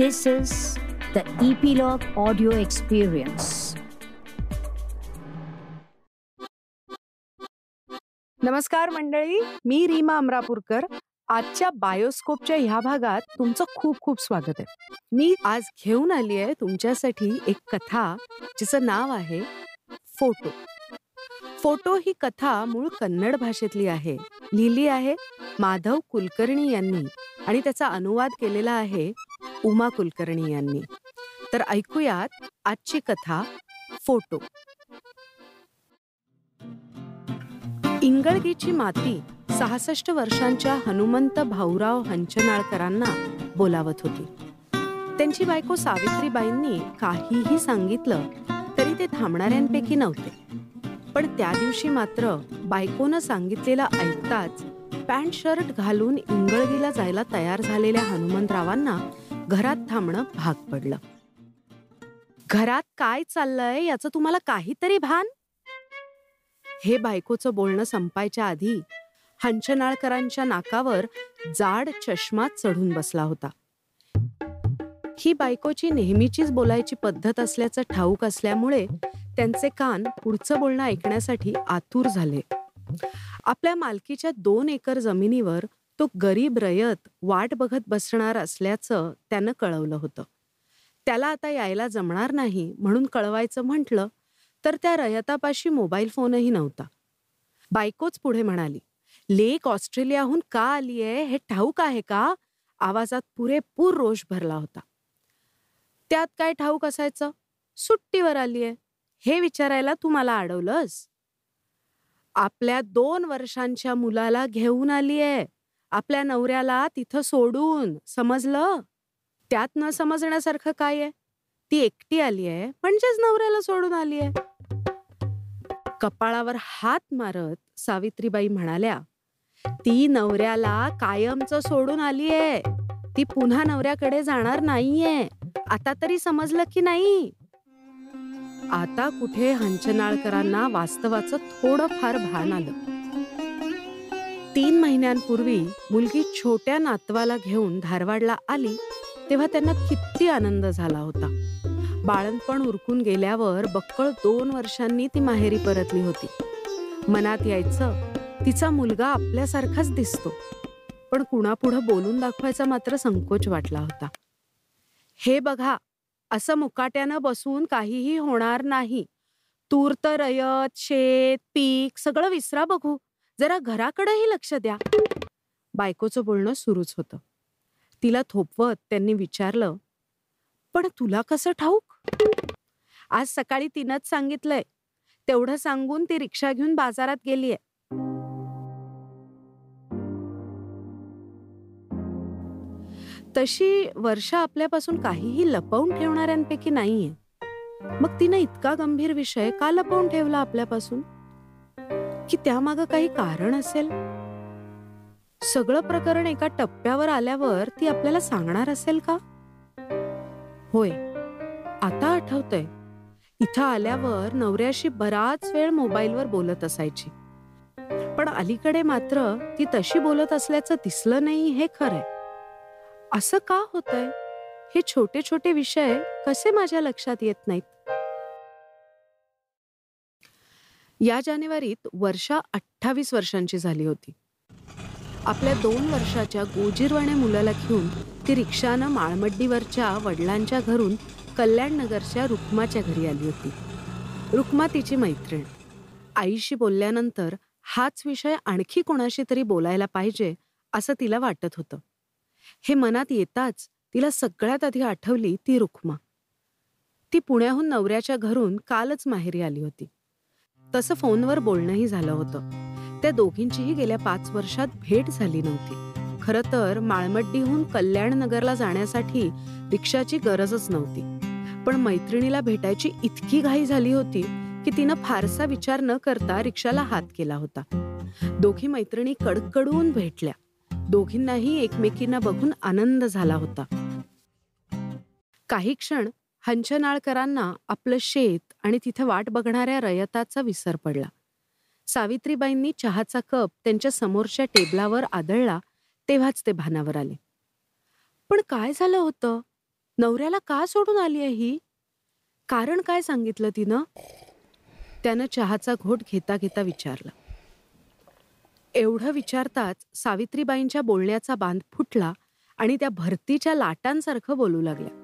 This is the Epilogue Audio Experience. नमस्कार मंडळी मी रीमा अमरापूरकर. आजच्या बायोस्कोपच्या ह्या भागात तुमचं खूप खूप स्वागत आहे. मी आज घेऊन आली आहे तुमच्यासाठी एक कथा जिचं नाव आहे फोटो. फोटो ही कथा मूळ कन्नड भाषेतली आहे. लिहिली आहे माधव कुलकर्णी यांनी आणि त्याचा अनुवाद केलेला आहे उमा कुलकर्णी यांनी. तर ऐकूयात आजची कथा फोटो. इंगळगीची माती सहासष्ट वर्षांच्या हनुमंत भाऊराव हंचनाळकरांना बोलावत होती. त्यांची बायको सावित्रीबाईंनी काहीही सांगितलं तरी ते थांबणाऱ्यांपैकी नव्हते. पण त्या दिवशी मात्र बायकोनं सांगितलेला ऐकताच पॅन्ट शर्ट घालून इंगळगीला जायला तयार झालेल्या हनुमंतरावांना घरात थांबणं भाग पडलं. घरात काय चाललंय याचं तुम्हाला काहीतरी भान? हे बायकोचं बोलणं संपायच्या आधी हंचनाळकरांच्या नाकावर जाड चष्मा चढून बसला होता. ही बायकोची नेहमीचीच बोलायची पद्धत असल्याचं ठाऊक असल्यामुळे त्यांचे कान पुढचं बोलणं ऐकण्यासाठी आतुर झाले. आपल्या मालकीच्या दोन एकर जमिनीवर तो गरीब रयत वाट बघत बसणार असल्याचं त्यानं कळवलं होतं. त्याला आता यायला जमणार नाही म्हणून कळवायचं म्हटलं तर त्या रयतापाशी मोबाईल फोनही नव्हता. बायकोच पुढे म्हणाली लेक ऑस्ट्रेलियाहून का आलीये? हे ठाऊक आहे का? आवाजात पुरेपूर रोष भरला होता. त्यात काय ठाऊक असायचं? सुट्टीवर आलीये. हे विचारायला तू मला अडवलंस आपल्या दोन वर्षांच्या मुलाला घेऊन आलीये. आपल्या नवऱ्याला तिथं सोडून. समजलं? त्यात न समजण्यासारखं काय? आहे ती एकटी आली आहे म्हणजेच नवऱ्याला सोडून आली आहे कपाळावर हात मारत सावित्रीबाई म्हणाल्या ती नवऱ्याला कायमचं सोडून आलीये. ती पुन्हा नवऱ्याकडे जाणार नाहीये. आता तरी समजलं की नाही? आता कुठे हंचनाळकरांना वास्तवाचं थोडं फार भान आलं. तीन महिन्यांपूर्वी मुलगी छोट्या नातवाला घेऊन धारवाडला आली तेव्हा त्यांना किती आनंद झाला होता. बाळणपण उरकून गेल्यावर बक्कळ दोन वर्षांनी ती माहेरी परतली होती. मनात यायचं तिचा मुलगा आपल्यासारखाच दिसतो. पण कुणापुढं बोलून दाखवायचा मात्र संकोच वाटला होता. हे बघा असं मुकाट्यानं बसून काहीही होणार नाही. तूर्त रयत शेत पीक सगळं विसरा बघू. जरा घराकडेही लक्ष द्या. बायकोचं बोलणं सुरूच होतं. तिला थोपवत त्यांनी विचारलं पण तुला कसं ठाऊक? आज सकाळी तिनंच सांगितलंय. तेवढं सांगून ती रिक्षा घेऊन बाजारात गेलीये. तशी वर्षा आपल्यापासून काहीही लपवून ठेवणाऱ्यांपैकी नाहीये. मग तिनं इतका गंभीर विषय का लपवून ठेवला आपल्यापासून? की त्यामागं काही कारण असेल? सगळं प्रकरण एका टप्प्यावर आल्यावर ती आपल्याला सांगणार असेल का? होय. आता आठवतंय. इथं आल्यावर नवऱ्याशी बराच वेळ मोबाईलवर बोलत असायची. पण अलीकडे मात्र ती तशी बोलत असल्याचं दिसलं नाही हे खरंय. असं का होतंय? हे छोटे छोटे विषय कसे माझ्या लक्षात येत नाहीत? या जानेवारीत वर्षा अठ्ठावीस वर्षांची झाली होती. आपल्या दोन वर्षाच्या गोजीरवाण्या मुलाला घेऊन ती रिक्षानं माळमड्डीवरच्या वडिलांच्या घरून कल्याणनगरच्या रुक्माच्या घरी आली होती. रुक्मा तिची मैत्रीण. आईशी बोलल्यानंतर हाच विषय आणखी कोणाशी तरी बोलायला पाहिजे असं तिला वाटत होतं. हे मनात येताच तिला सगळ्यात आधी आठवली ती रुक्मा. ती पुण्याहून नवऱ्याच्या घरून कालच माहेरी आली होती. तसं फोनवर बोलणंही झालं होतं. त्या दोघींचीही गेल्या पाच वर्षात भेट झाली नव्हती. खरं तर माळमड्डीहून कल्याणनगरला जाण्यासाठी रिक्षाची गरजच नव्हती. पण मैत्रिणीला भेटायची इतकी घाई झाली होती की तिनं फारसा विचार न करता रिक्षाला हात केला होता. दोघी मैत्रिणी कडकडून भेटल्या. दोघींनाही एकमेकींना बघून आनंद झाला होता. काही क्षण हंचनाळकरांना आपलं शेत आणि तिथे वाट बघणाऱ्या रयताचा विसर पडला. सावित्रीबाईंनी चहाचा कप त्यांच्या समोरच्या टेबलावर आदळला तेव्हाच ते भानावर आले. पण काय झालं होतं? नवऱ्याला का सोडून आली आहे ही? कारण काय सांगितलं तिनं? त्यानं चहाचा घोट घेता घेता विचारलं. एवढं विचारताच सावित्रीबाईंच्या बोलण्याचा बांध फुटला आणि त्या भरतीच्या लाटांसारखं बोलू लागल्या.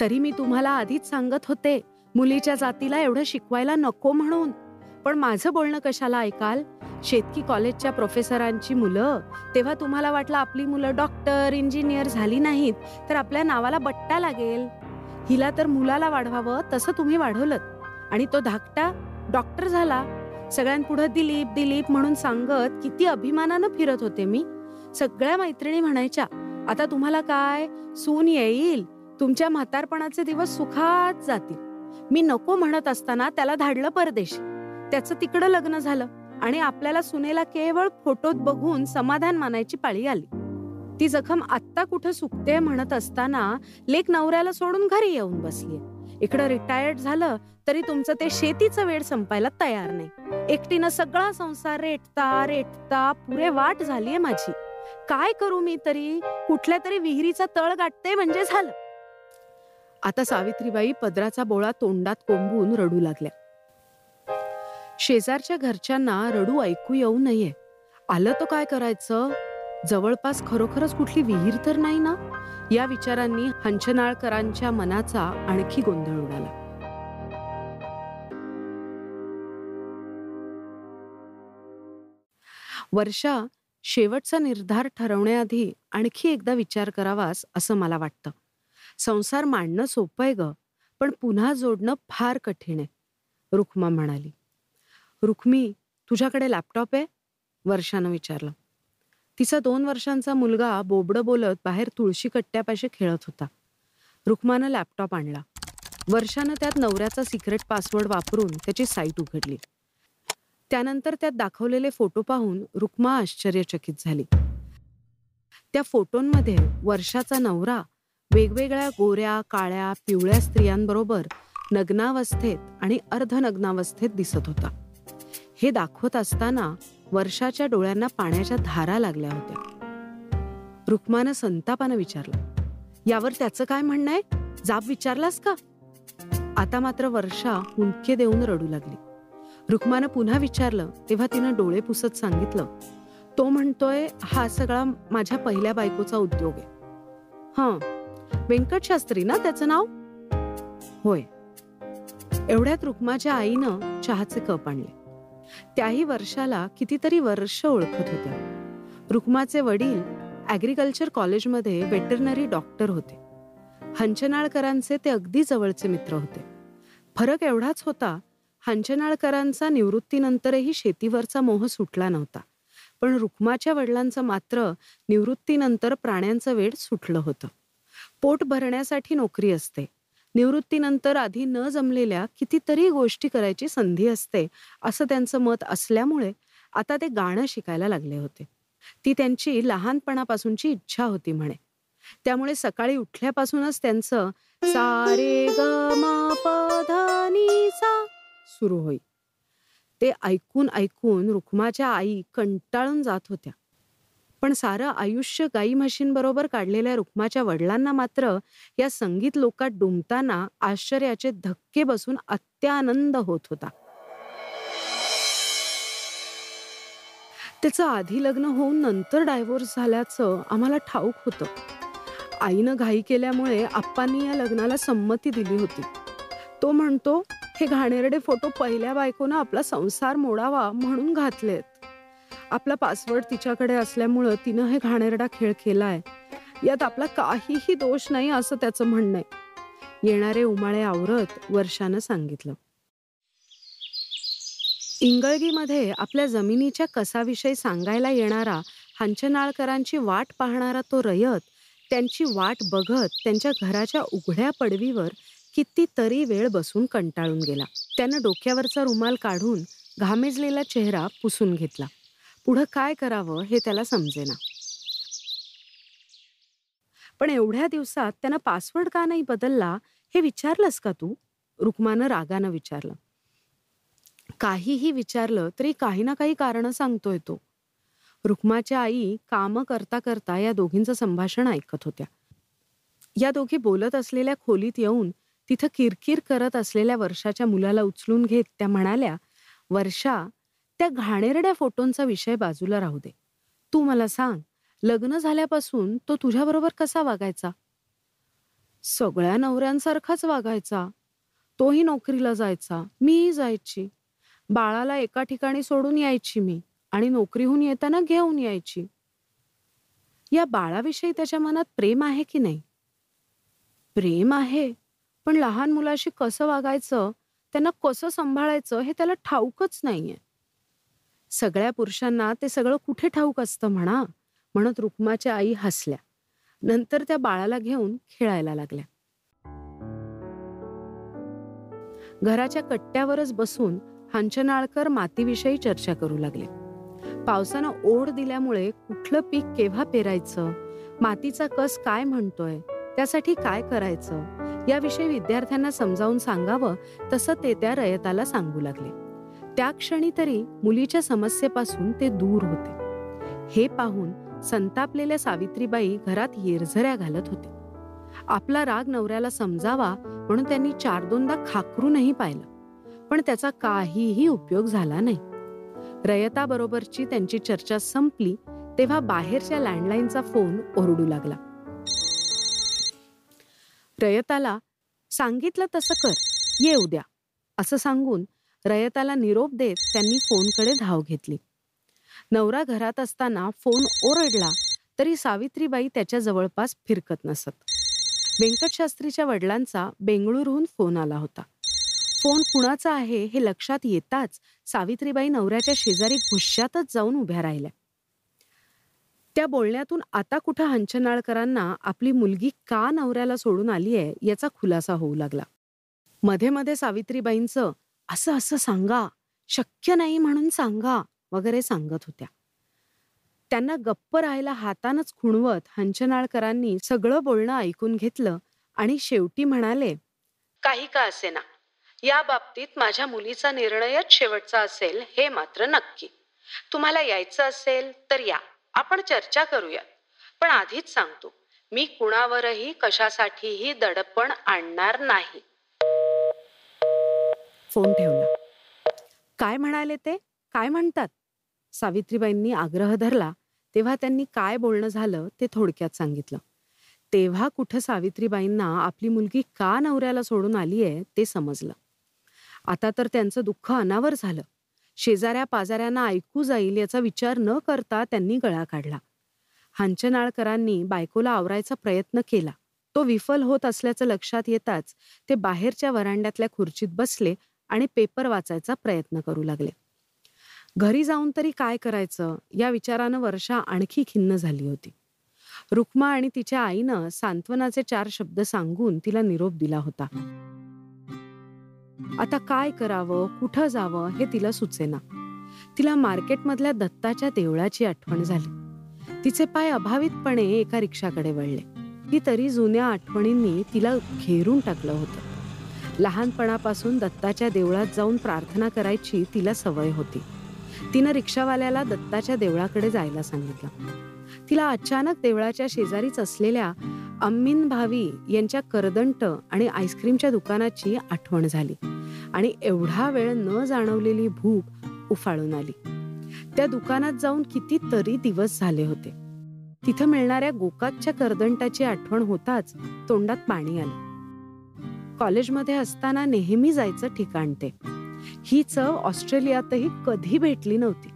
तरी मी तुम्हाला आधीच सांगत होते मुलीच्या जातीला एवढं शिकवायला नको म्हणून. पण माझं बोलणं कशाला ऐकाल? शेतकी कॉलेजच्या प्रोफेसरांची मुलं तेव्हा तुम्हाला वाटलं आपली मुलं डॉक्टर इंजिनियर झाली नाहीत तर आपल्या नावाला बट्टा लागेल. हिला तर मुलाला वाढवावं तसं तुम्ही वाढवलं आणि तो धाकटा डॉक्टर झाला. सगळ्यांपुढं दिलीप दिलीप म्हणून सांगत किती अभिमानानं फिरत होते मी. सगळ्या मैत्रिणी म्हणायच्या आता तुम्हाला काय? सून येईल. तुमच्या म्हातारपणाचे दिवस सुखात जातील. मी नको म्हणत असताना त्याला धाडलं परदेश. त्याचं तिकडं लग्न झालं आणि आपल्याला सुनेला केवळ फोटोत बघून समाधान मानायची पाळी आली. ती जखम आत्ता कुठं सुकते म्हणत असताना लेख नवऱ्याला सोडून घरी येऊन बसली इकडं रिटायर्ड झालं तरी तुमचं ते शेतीचं वेळ संपायला तयार नाही. एकटीनं सगळा संसार रेटता रेटता पुरे वाट झालीये माझी. काय करू मी तरी? कुठल्या तरी विहिरीचा तळ गाठते म्हणजे झालं. आता सावित्रीबाई पदराचा बोळा तोंडात कोंबून रडू लागल्या. शेजारच्या घरच्यांना रडू ऐकू येऊ नये. आलं तो काय करायचं? जवळपास खरोखरच कुठली विहीर तर नाही ना? या विचारांनी हंचनाळकरांच्या मनाचा आणखी गोंधळ उडाला. वर्षा शेवटचा निर्धार ठरवण्याआधी आणखी एकदा विचार करावास असं मला वाटतं. संसार मांडणं सोपं आहे ग पण पुन्हा जोडणं फार कठीण आहे रुक्मा म्हणाली. रुक्मी तुझ्याकडे लॅपटॉप आहे? वर्षानं विचारलं. तिचा दोन वर्षांचा मुलगा बोबडं बोलत बाहेर तुळशी कट्ट्यापाशी खेळत होता. रुक्मानं लॅपटॉप आणला. वर्षानं त्यात नवऱ्याचा सिक्रेट पासवर्ड वापरून त्याची साईट उघडली. त्यानंतर त्यात दाखवलेले फोटो पाहून रुक्मा आश्चर्यचकित झाली. त्या फोटोंमध्ये वर्षाचा नवरा वेगवेगळ्या गोऱ्या काळ्या पिवळ्या स्त्रियांबरोबर नग्नावस्थेत आणि अर्धनग्नावस्थेत दिसत होता. हे दाखवत असताना वर्षाच्या डोळ्यांना पाण्याच्या धारा लागल्या होत्या. रुक्मानं संतापानं विचारलं यावर त्याचं काय म्हणणं आहे? जाब विचारलास का? आता मात्र वर्षा हुंके देऊन रडू लागली. रुक्मानं पुन्हा विचारलं तेव्हा तिनं डोळे पुसत सांगितलं तो म्हणतोय हा सगळा माझ्या पहिल्या बायकोचा उद्योग आहे. हं व्यंकट शास्त्री ना त्याचं नाव? होय. एवढ्यात रुक्माच्या आईनं चहाचे कप आणले. त्याही वर्षाला कितीतरी वर्ष ओळखत होत्या रुक्माचे वडील ॲग्रिकल्चर कॉलेजमध्ये वेटरनरी डॉक्टर होते. हंचनाळकरांचे ते अगदी जवळचे मित्र होते. फरक एवढाच होता हंचनाळकरांचा निवृत्तीनंतरही शेतीवरचा मोह सुटला नव्हता. पण रुक्माच्या वडिलांचं मात्र निवृत्तीनंतर प्राण्यांचं वेळ सुटलं होतं. पोट भरण्यासाठी नोकरी असते निवृत्तीनंतर आधी न जमलेल्या कितीतरी गोष्टी करायची संधी असते असं त्यांचं मत असल्यामुळे आता ते गाणं शिकायला लागले होते. ती त्यांची लहानपणापासूनची इच्छा होती म्हणे. त्यामुळे सकाळी उठल्यापासूनच त्यांचं सारे ग सा सुरू होई. ते ऐकून ऐकून रुक्माच्या आई कंटाळून जात होत्या. पण सारं आयुष्य गाई म्हशींबरोबर काढलेल्या रुक्माच्या वडिलांना मात्र या संगीत लोकात डुंबताना आश्चर्याचे धक्के बसून अत्यानंद होत होता. त्याचं आधी लग्न होऊन नंतर डायव्होर्स झाल्याचं आम्हाला ठाऊक होतं. आईनं घाई केल्यामुळे आप्पांनी या लग्नाला संमती दिली होती. तो म्हणतो हे घाणेरडे फोटो पहिल्या बायकोनं आपला संसार मोडावा म्हणून घातलेत. आपला पासवर्ड तिच्याकडे असल्यामुळं तिनं हे घाणेरडा खेळ केलाय. यात आपला काहीही दोष नाही असं त्याचं म्हणणं आहे येणारे उमाळे आवरत वर्षानं सांगितलं. इंगळगीमध्ये आपल्या जमिनीच्या कसाविषयी सांगायला येणारा हंचनाळकरांची वाट पाहणारा तो रयत त्यांची वाट बघत त्यांच्या घराच्या उघड्या पडवीवर कितीतरी वेळ बसून कंटाळून गेला. त्यानं डोक्यावरचा रुमाल काढून घामेजलेला चेहरा पुसून घेतला. पुढं काय करावं हे त्याला समजेना. पण एवढ्या दिवसात त्यानं पासवर्ड का नाही बदलला हे विचारलंस का तू? रुक्मानं रागानं विचारलं. काहीही विचारलं तरी काही ना काही कारण सांगतोय तो. रुक्माच्या आई कामं करता करता या दोघींचं संभाषण ऐकत होत्या. या दोघी बोलत असलेल्या खोलीत येऊन तिथं किरकिर करत असलेल्या वर्षाच्या मुलाला उचलून घेत त्या म्हणाल्या वर्षा त्या घाणेरड्या फोटोंचा विषय बाजूला राहू दे. तू मला सांग लग्न झाल्यापासून तो तुझ्याबरोबर कसा वागायचा? सगळ्या नवऱ्यांसारखाच वागायचा. तोही नोकरीला जायचा. मीही जायची. बाळाला एका ठिकाणी सोडून यायची मी आणि नोकरीहून येताना घेऊन यायची. या बाळाविषयी त्याच्या मनात प्रेम आहे की नाही? प्रेम आहे पण लहान मुलाशी कसं वागायचं त्यांना कसं सांभाळायचं हे त्याला ठाऊकच नाहीये. सगळ्या पुरुषांना ते सगळं कुठे ठाऊक असतं म्हणा म्हणत रुक्माच्या आई हसल्या. नंतर त्या बाळाला घेऊन खेळायला लागल्या. घराच्या कट्ट्यावरच बसून हांचनाळकर मातीविषयी चर्चा करू लागले. पावसानं ओढ दिल्यामुळे कुठलं पीक केव्हा पेरायचं मातीचा कस काय म्हणतोय त्यासाठी काय करायचं याविषयी विद्यार्थ्यांना समजावून सांगावं तसं ते त्या रयताला सांगू लागले. त्या क्षणी तरी मुलीच्या समस्येपासून ते दूर होते. हे पाहून संतापलेल्या सावित्रीबाई घरात येरझऱ्या घालत होते. आपला राग नवऱ्याला समजावा म्हणून त्यांनी चार दोनदा खाकरूनही पाहिलं. पण त्याचा काहीही उपयोग झाला नाही. रयताबरोबरची त्यांची चर्चा संपली तेव्हा बाहेरच्या लँडलाईनचा फोन ओरडू लागला. रयताला सांगितलं तसं कर ये उद्या असं सांगून रयताला निरोप देत त्यांनी फोनकडे धाव घेतली. नवरा घरात असताना फोन ओरडला तरी सावित्रीबाई त्याच्या जवळपास फिरकत नसत. व्यंकटशास्त्रीच्या वडिलांचा बेंगळुरूहून फोन आला होता. फोन कुणाचा आहे हे लक्षात येताच सावित्रीबाई नवऱ्याच्या शेजारी घुश्यातच जाऊन उभ्या राहिल्या. त्या बोलण्यातून आता कुठं हंचनाळकरांना आपली मुलगी का नवऱ्याला सोडून आली आहे याचा खुलासा होऊ लागला. मध्ये मध्ये सावित्रीबाईंचं असं असं सांगा. शक्य नाही म्हणून सांगा वगैरे सांगत होत्या. त्यांना गप्प राहायला हातानच खुणवत हंचनाळकरांनी सगळं बोलणं ऐकून घेतलं आणि शेवटी म्हणाले काही का असेना. या बाबतीत माझ्या मुलीचा निर्णयच शेवटचा असेल हे मात्र नक्की. तुम्हाला यायचं असेल तर या. आपण चर्चा करूया. पण आधीच सांगतो मी कुणावरही कशासाठीही दडपण आणणार नाही. फोन ठेवला. काय म्हणाले ते? काय म्हणतात? सावित्रीबाईंनी आग्रह धरला. तेव्हा त्यांनी काय बोलणं झालं ते थोडक्यात सांगितलं. तेव्हा कुठं सावित्रीबाईंना आपली मुलगी का नवऱ्याला सोडून आली आहे ते समजलं. आता तर त्यांचं दुःख अनावर झालं. शेजाऱ्या पाजाऱ्यांना ऐकू जाईल याचा विचार न करता त्यांनी गळा काढला. हांचनाळकरांनी बायकोला आवरायचा प्रयत्न केला. तो विफल होत असल्याचं लक्षात येताच ते बाहेरच्या वरांड्यातल्या खुर्चीत बसले आणि पेपर वाचायचा प्रयत्न करू लागले. घरी जाऊन तरी काय करायचं? या विचारानं वर्षा आणखी खिन्न झाली होती. रुक्मा आणि तिच्या आईनं सांत्वनाचे चार शब्द सांगून तिला निरोप दिला होता. आता काय करावं? कुठं जावं? हे तिला सुचेना. तिला मार्केटमधल्या दत्ताच्या देवळाची आठवण झाली. तिचे पाय अभावितपणे एका रिक्षाकडे वळले. ती तरी जुन्या आठवणींनी तिला घेरून टाकलं होतं. लहानपणापासून दत्ताच्या देवळात जाऊन प्रार्थना करायची तिला सवय होती. तिनं रिक्षावाल्याला दत्ताच्या देवळाकडे जायला सांगितलं. तिला अचानक देवळाच्या शेजारीच असलेल्या अम्मीन भावी यांच्या करदंट आणि आईस्क्रीमच्या दुकानाची आठवण झाली आणि एवढा वेळ न जाणवलेली भूक उफाळून आली. त्या दुकानात जाऊन कितीतरी दिवस झाले होते. तिथं मिळणाऱ्या गोकाकच्या करदंटाची आठवण होताच तोंडात पाणी आलं. कॉलेजमध्ये असताना नेहमी जायचं ठिकाण ते. ही चव ऑस्ट्रेलियातही कधी भेटली नव्हती.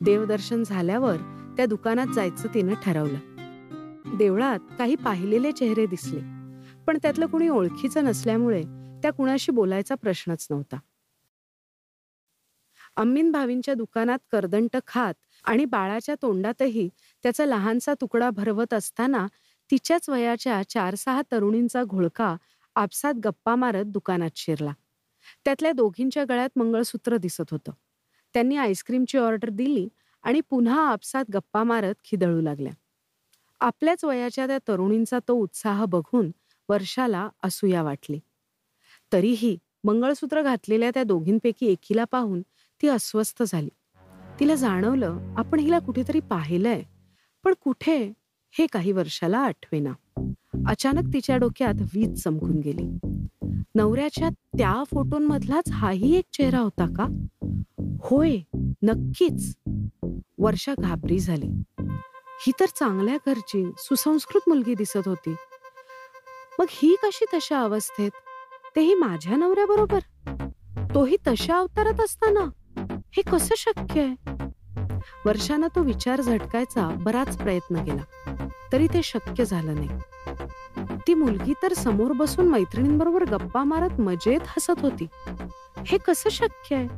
देवदर्शन झाल्यावर त्या दुकानात जायचं तिनं ठरवलं. देवळात काही पाहिलेले चेहरे दिसले पण त्यातलं कुणी ओळखीचं नसल्यामुळे त्या कुणाशी बोलायचा प्रश्नच नव्हता. अम्मीन भावींच्या दुकानात करदंट खात आणि बाळाच्या तोंडातही त्याचा लहानसा तुकडा भरवत असताना तिच्याच वयाच्या चार सहा तरुणींचा घोळका आपसात गप्पा मारत दुकानात शिरला. त्यातल्या दोघींच्या गळ्यात मंगळसूत्र दिसत होतं. त्यांनी आईस्क्रीमची ऑर्डर दिली आणि पुन्हा आपसात गप्पा मारत खिदळू लागल्या. आपल्याच वयाच्या त्या तरुणींचा तो उत्साह बघून वर्षाला असूया वाटली. तरीही मंगळसूत्र घातलेल्या त्या दोघींपैकी एकीला पाहून ती अस्वस्थ झाली. तिला जाणवलं आपण हिला कुठेतरी पाहिलंय पण कुठे हे काही वर्षाला आठवेना. अचानक तिच्या डोक्यात वीज चमकून गेली. नवऱ्याच्या त्या फोटोंमधलाच हाही एक चेहरा होता का? होय नक्कीच. वर्षा घाबरी झाली. ही तर चांगल्या घरची सुसंस्कृत मुलगी दिसत होती. मग ही कशी तशा अवस्थेत? तेही माझ्या नवऱ्याबरोबर? तोही तशा अवतारात असताना? हे कसं शक्य आहे? वर्षानं तो विचार झटकायचा बराच प्रयत्न केला. तरी ते शक्य झालं नाही. ती मुलगी तर समोर बसून मैत्रिणींबरोबर गप्पा मारत मजेत हसत होती. हे कसं शक्य आहे?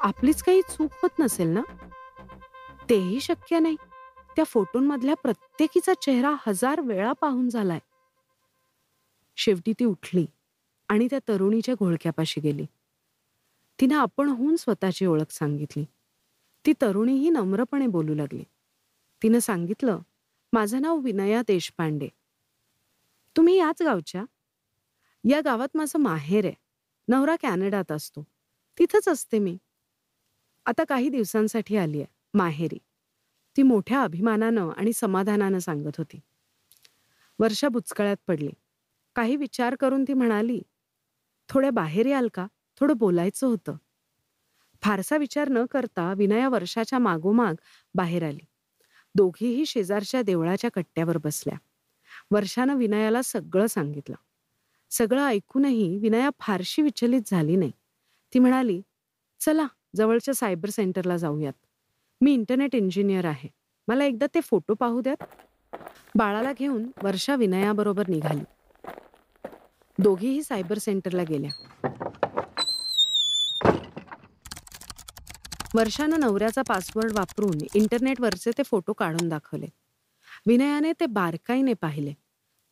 आपलीच काही चूक होत नसेल ना? तेही शक्य नाही. त्या फोटोंमधल्या प्रत्येकीचा चेहरा हजार वेळा पाहून झालाय. शेवटी ती उठली आणि त्या तरुणीच्या घोळक्यापाशी गेली. तिनं आपणहून स्वतःची ओळख सांगितली. ती तरुणीही नम्रपणे बोलू लागली. तिनं सांगितलं माझं नाव विनया देशपांडे. तुम्ही याच गावच्या? या गावात माझं माहेर आहे. नवरा कॅनडात असतो. तिथंच असते मी. आता काही दिवसांसाठी आली आहे माहेरी. ती मोठ्या अभिमानानं आणि समाधानानं सांगत होती. वर्षा बुचकळ्यात पडली. काही विचार करून ती म्हणाली थोड्या बाहेर याल का? थोडं बोलायचं होतं. फारसा विचार न करता विनया वर्षाच्या मागोमाग बाहेर आली. दोघीही शेजारच्या देवळाच्या कट्ट्यावर बसल्या. वर्षानं विनयाला सगळं सांगितलं. सगळं ऐकूनही विनया फारशी विचलित झाली नाही. ती म्हणाली चला जवळच्या सायबर सेंटरला जाऊयात. मी इंटरनेट इंजिनियर आहे. मला एकदा ते फोटो पाहू द्यात? बाळाला घेऊन वर्षा विनयाबरोबर निघाली. दोघीही सायबर सेंटरला गेल्या. वर्षानं नवऱ्याचा पासवर्ड वापरून इंटरनेटवरचे ते फोटो काढून दाखवले. विनयाने ते बारकाईने पाहिले.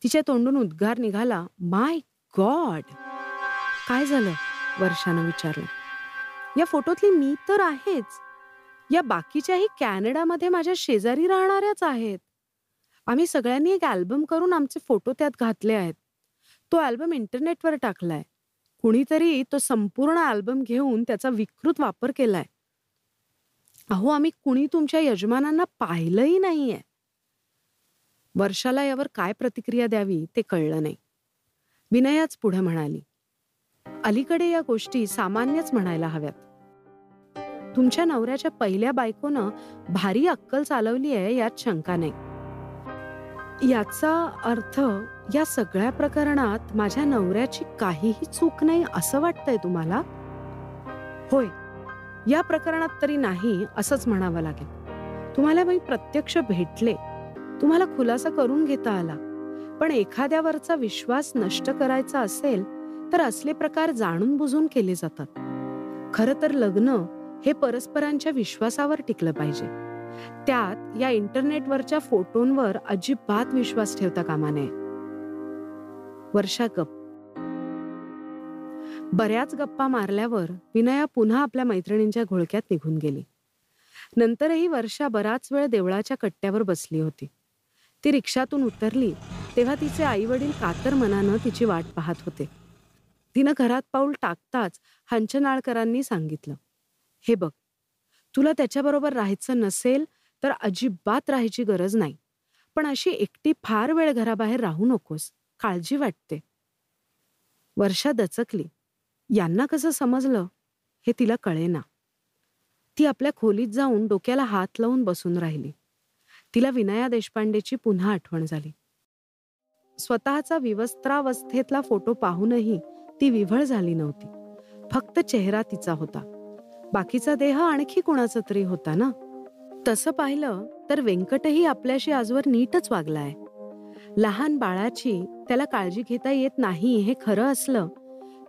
तिच्या तोंडून उद्गार निघाला माय गॉड! काय झालं? वर्षानं विचारलं. या फोटोतली मी तर आहेच. या बाकीच्याही कॅनडामध्ये माझ्या शेजारी राहणाऱ्याच आहेत. आम्ही सगळ्यांनी एक अल्बम करून आमचे फोटो त्यात घातले आहेत. तो अल्बम इंटरनेटवर टाकलाय. कुणीतरी तो संपूर्ण अल्बम घेऊन त्याचा विकृत वापर केलाय. अहो आम्ही कुणी तुमच्या यजमानांना पाहिलंही नाहीये. वर्षाला यावर काय प्रतिक्रिया द्यावी ते कळलं नाही. विनयाच पुढे म्हणाली अलीकडे या गोष्टी सामान्यच म्हणायला हव्यात. तुमच्या नवऱ्याच्या पहिल्या बायकोनं भारी अक्कल चालवली आहे यात शंका नाही. याचा अर्थ या सगळ्या प्रकरणात माझ्या नवऱ्याची काहीही चूक नाही असं वाटतंय तुम्हाला? होय या प्रकरणात तरी नाही असंच म्हणावं लागेल. तुम्हाला मी प्रत्यक्ष भेटले तुम्हाला खुलासा करून घेता आला. पण एखाद्यावरचा विश्वास नष्ट करायचा असेल तर असले प्रकार जाणून बुजून केले जातात. खरं तर लग्न हे परस्परांच्या विश्वासावर टिकलं पाहिजे. त्यात या इंटरनेटवरच्या फोटोंवर अजिबात विश्वास ठेवता कामा नये. वर्षा गप बऱ्याच गप्पा मारल्यावर विनया पुन्हा आपल्या मैत्रिणींच्या घोळक्यात निघून गेली. नंतरही वर्षा बराच वेळ देवळाच्या कट्ट्यावर बसली होती. ती रिक्षातून उतरली तेव्हा तिचे आई वडील कातर मनानं तिची वाट पाहत होते. तिनं घरात पाऊल टाकताच हंचनाळकरांनी सांगितलं हे बघ तुला त्याच्याबरोबर राहायचं नसेल तर अजिबात राहायची गरज नाही पण अशी एकटी फार वेळ घराबाहेर राहू नकोस काळजी वाटते. वर्षा दचकली यांना कसं समजलं? हे तिला कळेना. ती आपल्या खोलीत जाऊन डोक्याला हात लावून बसून राहिली. तिला विनया देशपांडेची पुन्हा आठवण झाली. स्वतःचा विवस्त्रावस्थेतला फोटो पाहूनही ती विव्हळ झाली नव्हती. फक्त चेहरा तिचा होता. बाकीचा देह आणखी कोणाचा तरी होता ना? तसं पाहिलं तर व्यंकटही आपल्याशी आजवर नीटच वागलाय लहान बाळाची त्याला काळजी घेता येत नाही हे खरं असलं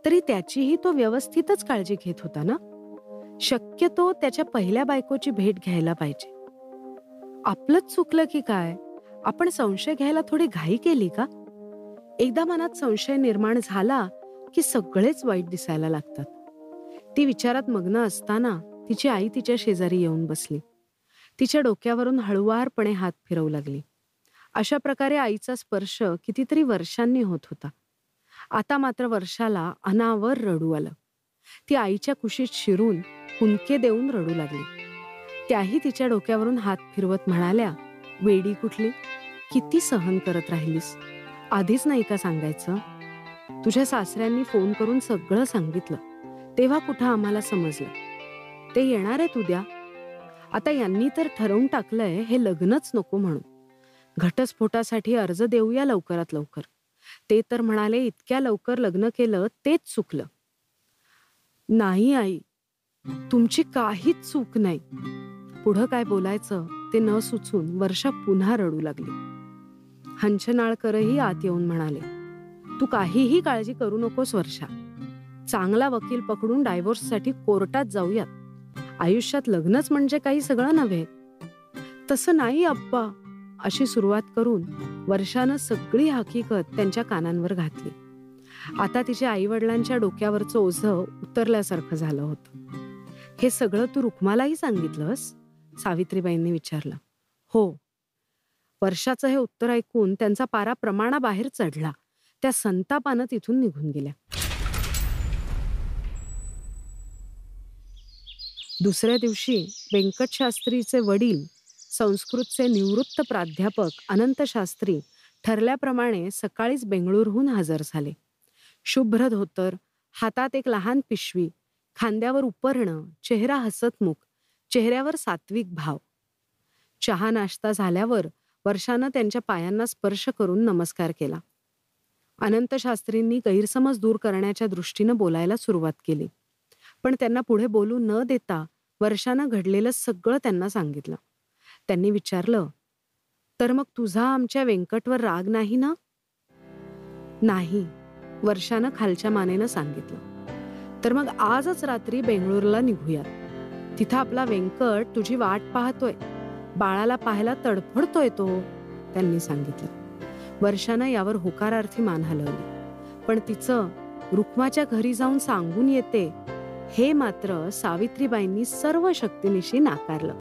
तरी त्याचीही तो व्यवस्थितच काळजी घेत होता ना? शक्यतो त्याच्या पहिल्या बायकोची भेट घ्यायला पाहिजे. आपलंच चुकलं की काय? आपण संशय घ्यायला थोडी घाई केली का? एकदा मनात संशय निर्माण झाला की सगळेच वाईट दिसायला लागतात. ती विचारात मग्न असताना तिची आई तिच्या शेजारी येऊन बसली. तिच्या डोक्यावरून हळुवारपणे हात फिरवू लागली. अशा प्रकारे आईचा स्पर्श कितीतरी वर्षांनी होत होता. आता मात्र वर्षाला अनावर रडू आलं. ती आईच्या कुशीत शिरून हुंके देऊन रडू लागली. त्याही तिच्या डोक्यावरून हात फिरवत म्हणाल्या वेडी कुठली? किती सहन करत राहिलीस? आधीच नाही का सांगायचं? तुझ्या सासऱ्यांनी फोन करून सगळं सांगितलं. तेव्हा कुठं आम्हाला समजलं? ते येणार आहेत उद्या. आता यांनी तर ठरवून टाकलंय हे लग्नच नको म्हणून. घटस्फोटासाठी अर्ज देऊया लवकरात लवकर. ते तर म्हणाले इतक्या लवकर लग्न केलं तेच चुकलं. नाही आई. तुमची काहीच चूक नाही. पुढं काय बोलायचं ते न सुचून वर्षा पुन्हा रडू लागली. हंचनाळकरही आत येऊन म्हणाले तू काहीही काळजी करू नकोस वर्षा. चांगला वकील पकडून डायव्होर्ससाठी कोर्टात जाऊयात. आयुष्यात लग्नच म्हणजे काही सगळं नव्हे. तसं नाही अप्पा अशी सुरुवात करून वर्षानं सगळी हकीकत त्यांच्या कानांवर घातली. आता तिच्या आईवडिलांच्या डोक्यावरचं ओझं उतरल्यासारखं झालं होतं. हे सगळं तू रुक्मालाही सांगितलंस? सावित्रीबाईंनी विचारलं. हो. वर्षाचं हे उत्तर ऐकून त्यांचा पारा प्रमाणाबाहेर चढला. त्या संतापानं तिथून निघून गेल्या. दुसऱ्या दिवशी व्यंकटशास्त्रीचे वडील संस्कृतचे निवृत्त प्राध्यापक अनंत शास्त्री ठरल्याप्रमाणे सकाळीच बेंगळूरहून हजर झाले. शुभ्र धोतर हातात एक लहान पिशवी खांद्यावर उपरणं चेहरा हसतमुख चेहऱ्यावर सात्विक भाव. चहा नाश्ता झाल्यावर वर्षानं त्यांच्या पायांना स्पर्श करून नमस्कार केला. अनंत शास्त्रींनी गैरसमज दूर करण्याच्या दृष्टीनं बोलायला सुरुवात केली. पण त्यांना पुढे बोलू न देता वर्षानं घडलेलं सगळं त्यांना सांगितलं. त्यांनी विचारलं तर मग तुझा आमच्या व्यंकटवर राग नाही ना? नाही वर्षानं खालच्या मानेनं सांगितलं. तर मग आजच रात्री बेंगळूरला निघूयात. तिथं आपला व्यंकट तुझी वाट पाहतोय. बाळाला पाहायला तडफडतोय तो त्यांनी सांगितलं. वर्षानं यावर होकारार्थी मान हलवली. पण तिचं रुक्माच्या घरी जाऊन सांगून येते हे मात्र सावित्रीबाईंनी सर्व शक्तीनिशी नाकारलं.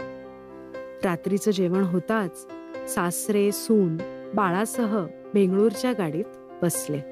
रात्रीचं जेवण होताच सासरे सून बाळासह बेंगळूरच्या गाडीत बसले.